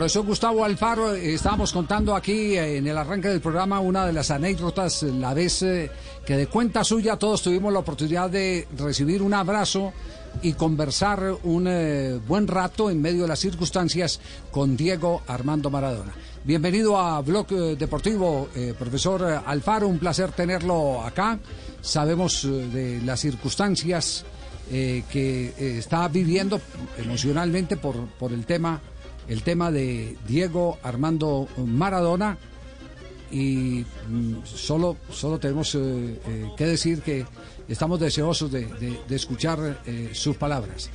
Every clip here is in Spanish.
Profesor Gustavo Alfaro, estábamos contando aquí en el arranque del programa una de las anécdotas, la vez eh, que de cuenta suya todos tuvimos la oportunidad de recibir un abrazo y conversar un eh, buen rato en medio de las circunstancias con Diego Armando Maradona. Bienvenido a Blog eh, Deportivo, profesor Alfaro, un placer tenerlo acá. Sabemos de las circunstancias que está viviendo emocionalmente por el tema el tema de Diego Armando Maradona y mm, solo, solo tenemos eh, eh, que decir que estamos deseosos de, escuchar eh, sus palabras.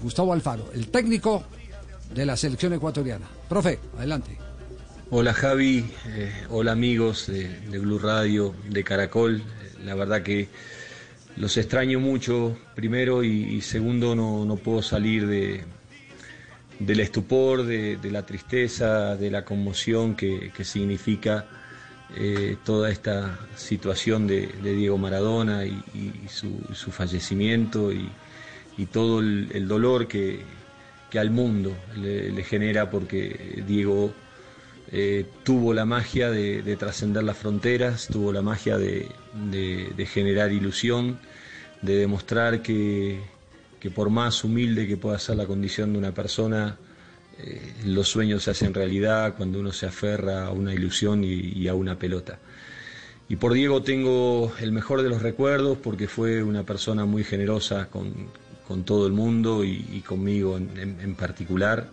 Gustavo Alfaro, el técnico de la selección ecuatoriana. Profe, adelante. Hola Javi, hola amigos de, Blue Radio, de Caracol. La verdad que los extraño mucho, primero, y, y segundo, no, no puedo salir de, del estupor, de, la tristeza, de la conmoción que, significa eh, toda esta situación de, Diego Maradona y, su, fallecimiento y, todo el, dolor que, al mundo le, genera porque Diego eh, tuvo la magia de, de trascender las fronteras, tuvo la magia de generar ilusión, de demostrar que, que por más humilde que pueda ser la condición de una persona, eh, los sueños se hacen realidad cuando uno se aferra a una ilusión y, a una pelota. Y por Diego tengo el mejor de los recuerdos porque fue una persona muy generosa con, con todo el mundo y, conmigo en, en- particular.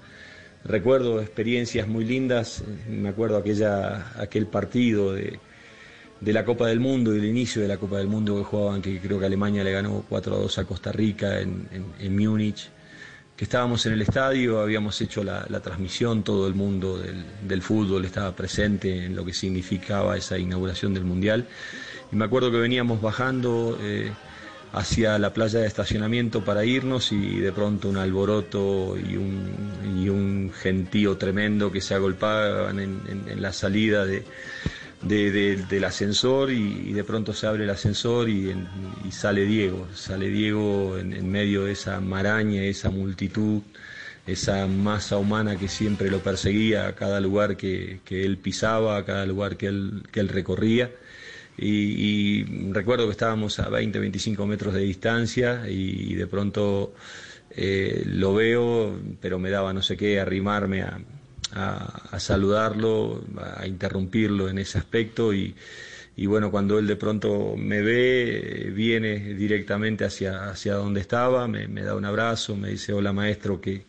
Recuerdo experiencias muy lindas, me acuerdo aquella, aquel partido de, de la Copa del Mundo, el inicio de la Copa del Mundo que jugaban, que creo que Alemania le ganó 4 a 2 a Costa Rica en, en, Múnich, que estábamos en el estadio, habíamos hecho la, la transmisión, todo el mundo del, del fútbol estaba presente en lo que significaba esa inauguración del Mundial. Y me acuerdo que veníamos bajando eh, hacia la playa de estacionamiento para irnos y de pronto un alboroto y un, y un gentío tremendo que se agolpaban en- en la salida de, de- de- del ascensor y, de pronto se abre el ascensor y, sale Diego, sale Diego en, medio de esa maraña, esa multitud, esa masa humana que siempre lo perseguía a cada lugar que, que él pisaba, a cada lugar que él, que él recorría. Y, y recuerdo que estábamos a 20, 25 metros de distancia y, de pronto eh, lo veo, pero me daba no sé qué, arrimarme a, a- saludarlo, a interrumpirlo en ese aspecto y, bueno, cuando él de pronto me ve, eh, viene directamente hacia, hacia donde estaba, me, da un abrazo, me dice, hola maestro, que,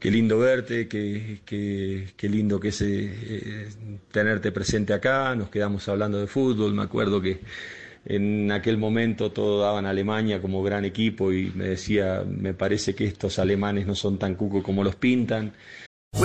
qué lindo verte, qué, qué- qué lindo que es eh, tenerte presente acá, nos quedamos hablando de fútbol, me acuerdo que en aquel momento todo daban a Alemania como gran equipo y me decía, me parece que estos alemanes no son tan cuco como los pintan.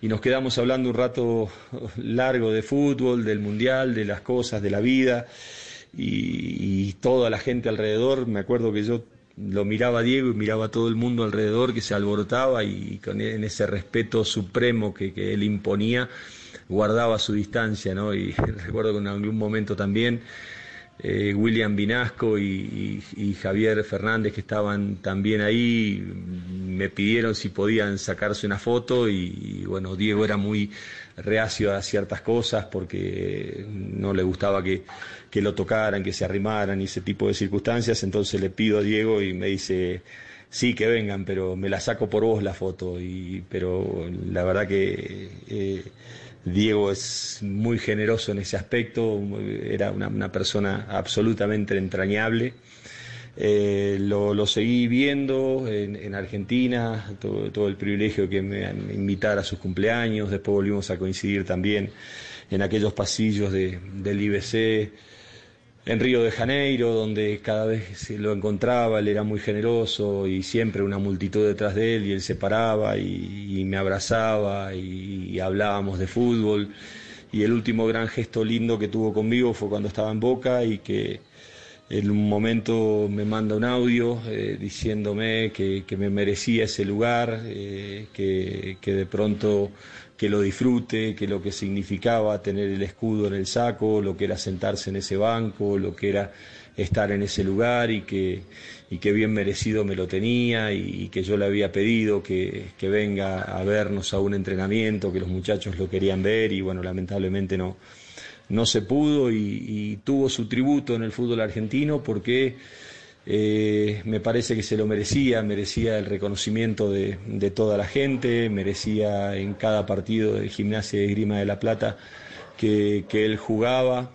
Y nos quedamos hablando un rato largo de fútbol, del mundial, de las cosas, de la vida y, toda la gente alrededor. Me acuerdo que yo lo miraba a Diego y miraba a todo el mundo alrededor que se alborotaba y con en ese respeto supremo que, que él imponía guardaba su distancia, ¿no? Y recuerdo que en algún momento también eh, William Vinasco y, Javier Fernández que estaban también ahí me pidieron si podían sacarse una foto y, y, bueno Diego era muy reacio a ciertas cosas porque no le gustaba que, que lo tocaran, que se arrimaran y ese tipo de circunstancias entonces le pido a Diego y me dice sí que vengan, pero me la saco por vos la foto. Y, pero la verdad que eh, Diego es muy generoso en ese aspecto, era una, persona absolutamente entrañable. Eh, lo, seguí viendo en, Argentina, todo, el privilegio que me invitar a sus cumpleaños, después volvimos a coincidir también en aquellos pasillos del IBC en Río de Janeiro, donde cada vez lo encontraba, él era muy generoso y siempre una multitud detrás de él y él se paraba y, me abrazaba y, hablábamos de fútbol. Y el último gran gesto lindo que tuvo conmigo fue cuando estaba en Boca y que en un momento me manda un audio eh, diciéndome que, me merecía ese lugar, eh, que, que de pronto que lo disfrute, que lo que significaba tener el escudo en el saco, lo que era sentarse en ese banco, lo que era estar en ese lugar y que, y que bien merecido me lo tenía y, que yo le había pedido que, venga a vernos a un entrenamiento, que los muchachos lo querían ver y bueno, lamentablemente no, no se pudo y tuvo su tributo en el fútbol argentino porque eh, me parece que se lo merecía, merecía el reconocimiento de, toda la gente, merecía en cada partido de Gimnasia de Grima de la Plata que, él jugaba.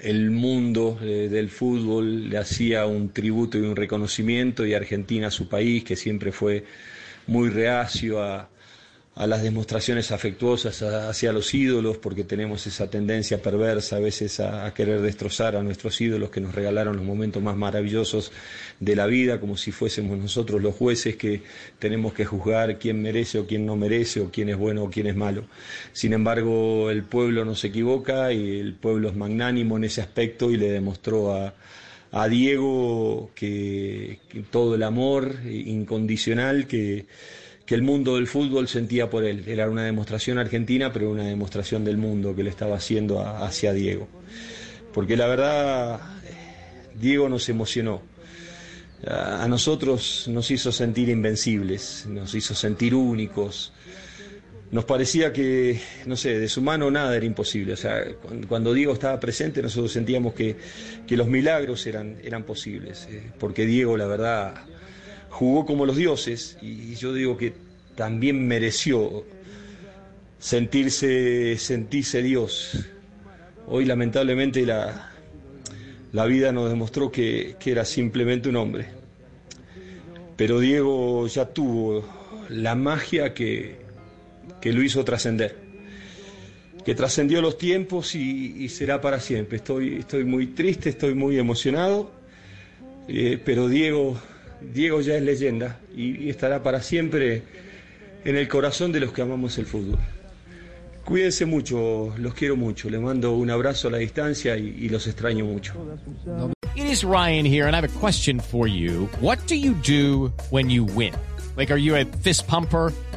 El mundo eh, del fútbol le hacía un tributo y un reconocimiento y Argentina, su país, que siempre fue muy reacio a, a las demostraciones afectuosas hacia los ídolos, porque tenemos esa tendencia perversa a veces a, querer destrozar a nuestros ídolos que nos regalaron los momentos más maravillosos de la vida, como si fuésemos nosotros los jueces que tenemos que juzgar quién merece o quién no merece, o quién es bueno o quién es malo. Sin embargo, el pueblo no se equivoca y el pueblo es magnánimo en ese aspecto y le demostró a, Diego que todo el amor incondicional que que el mundo del fútbol sentía por él. Era una demostración argentina, pero una demostración del mundo que le estaba haciendo hacia Diego. Porque la verdad, Diego nos emocionó. A nosotros nos hizo sentir invencibles, nos hizo sentir únicos. Nos parecía que, no sé, de su mano nada era imposible. O sea, cuando Diego estaba presente, nosotros sentíamos que, los milagros eran, eran posibles. Eh, porque Diego, la verdad, jugó como los dioses y yo digo que también mereció sentirse, sentirse Dios. Hoy lamentablemente la, la vida nos demostró que, era simplemente un hombre. Pero Diego ya tuvo la magia que, que lo hizo trascender, que trascendió los tiempos y, será para siempre. Estoy, estoy muy triste, estoy muy emocionado, eh, pero Diego Diego ya es leyenda y, estará para siempre en el corazón de los que amamos el fútbol. Cuídense mucho, los quiero mucho. Les mando un abrazo a la distancia y, y los extraño mucho. It is Ryan here and I have a question for you. What do you do when you win? Like, are you a fist pumper?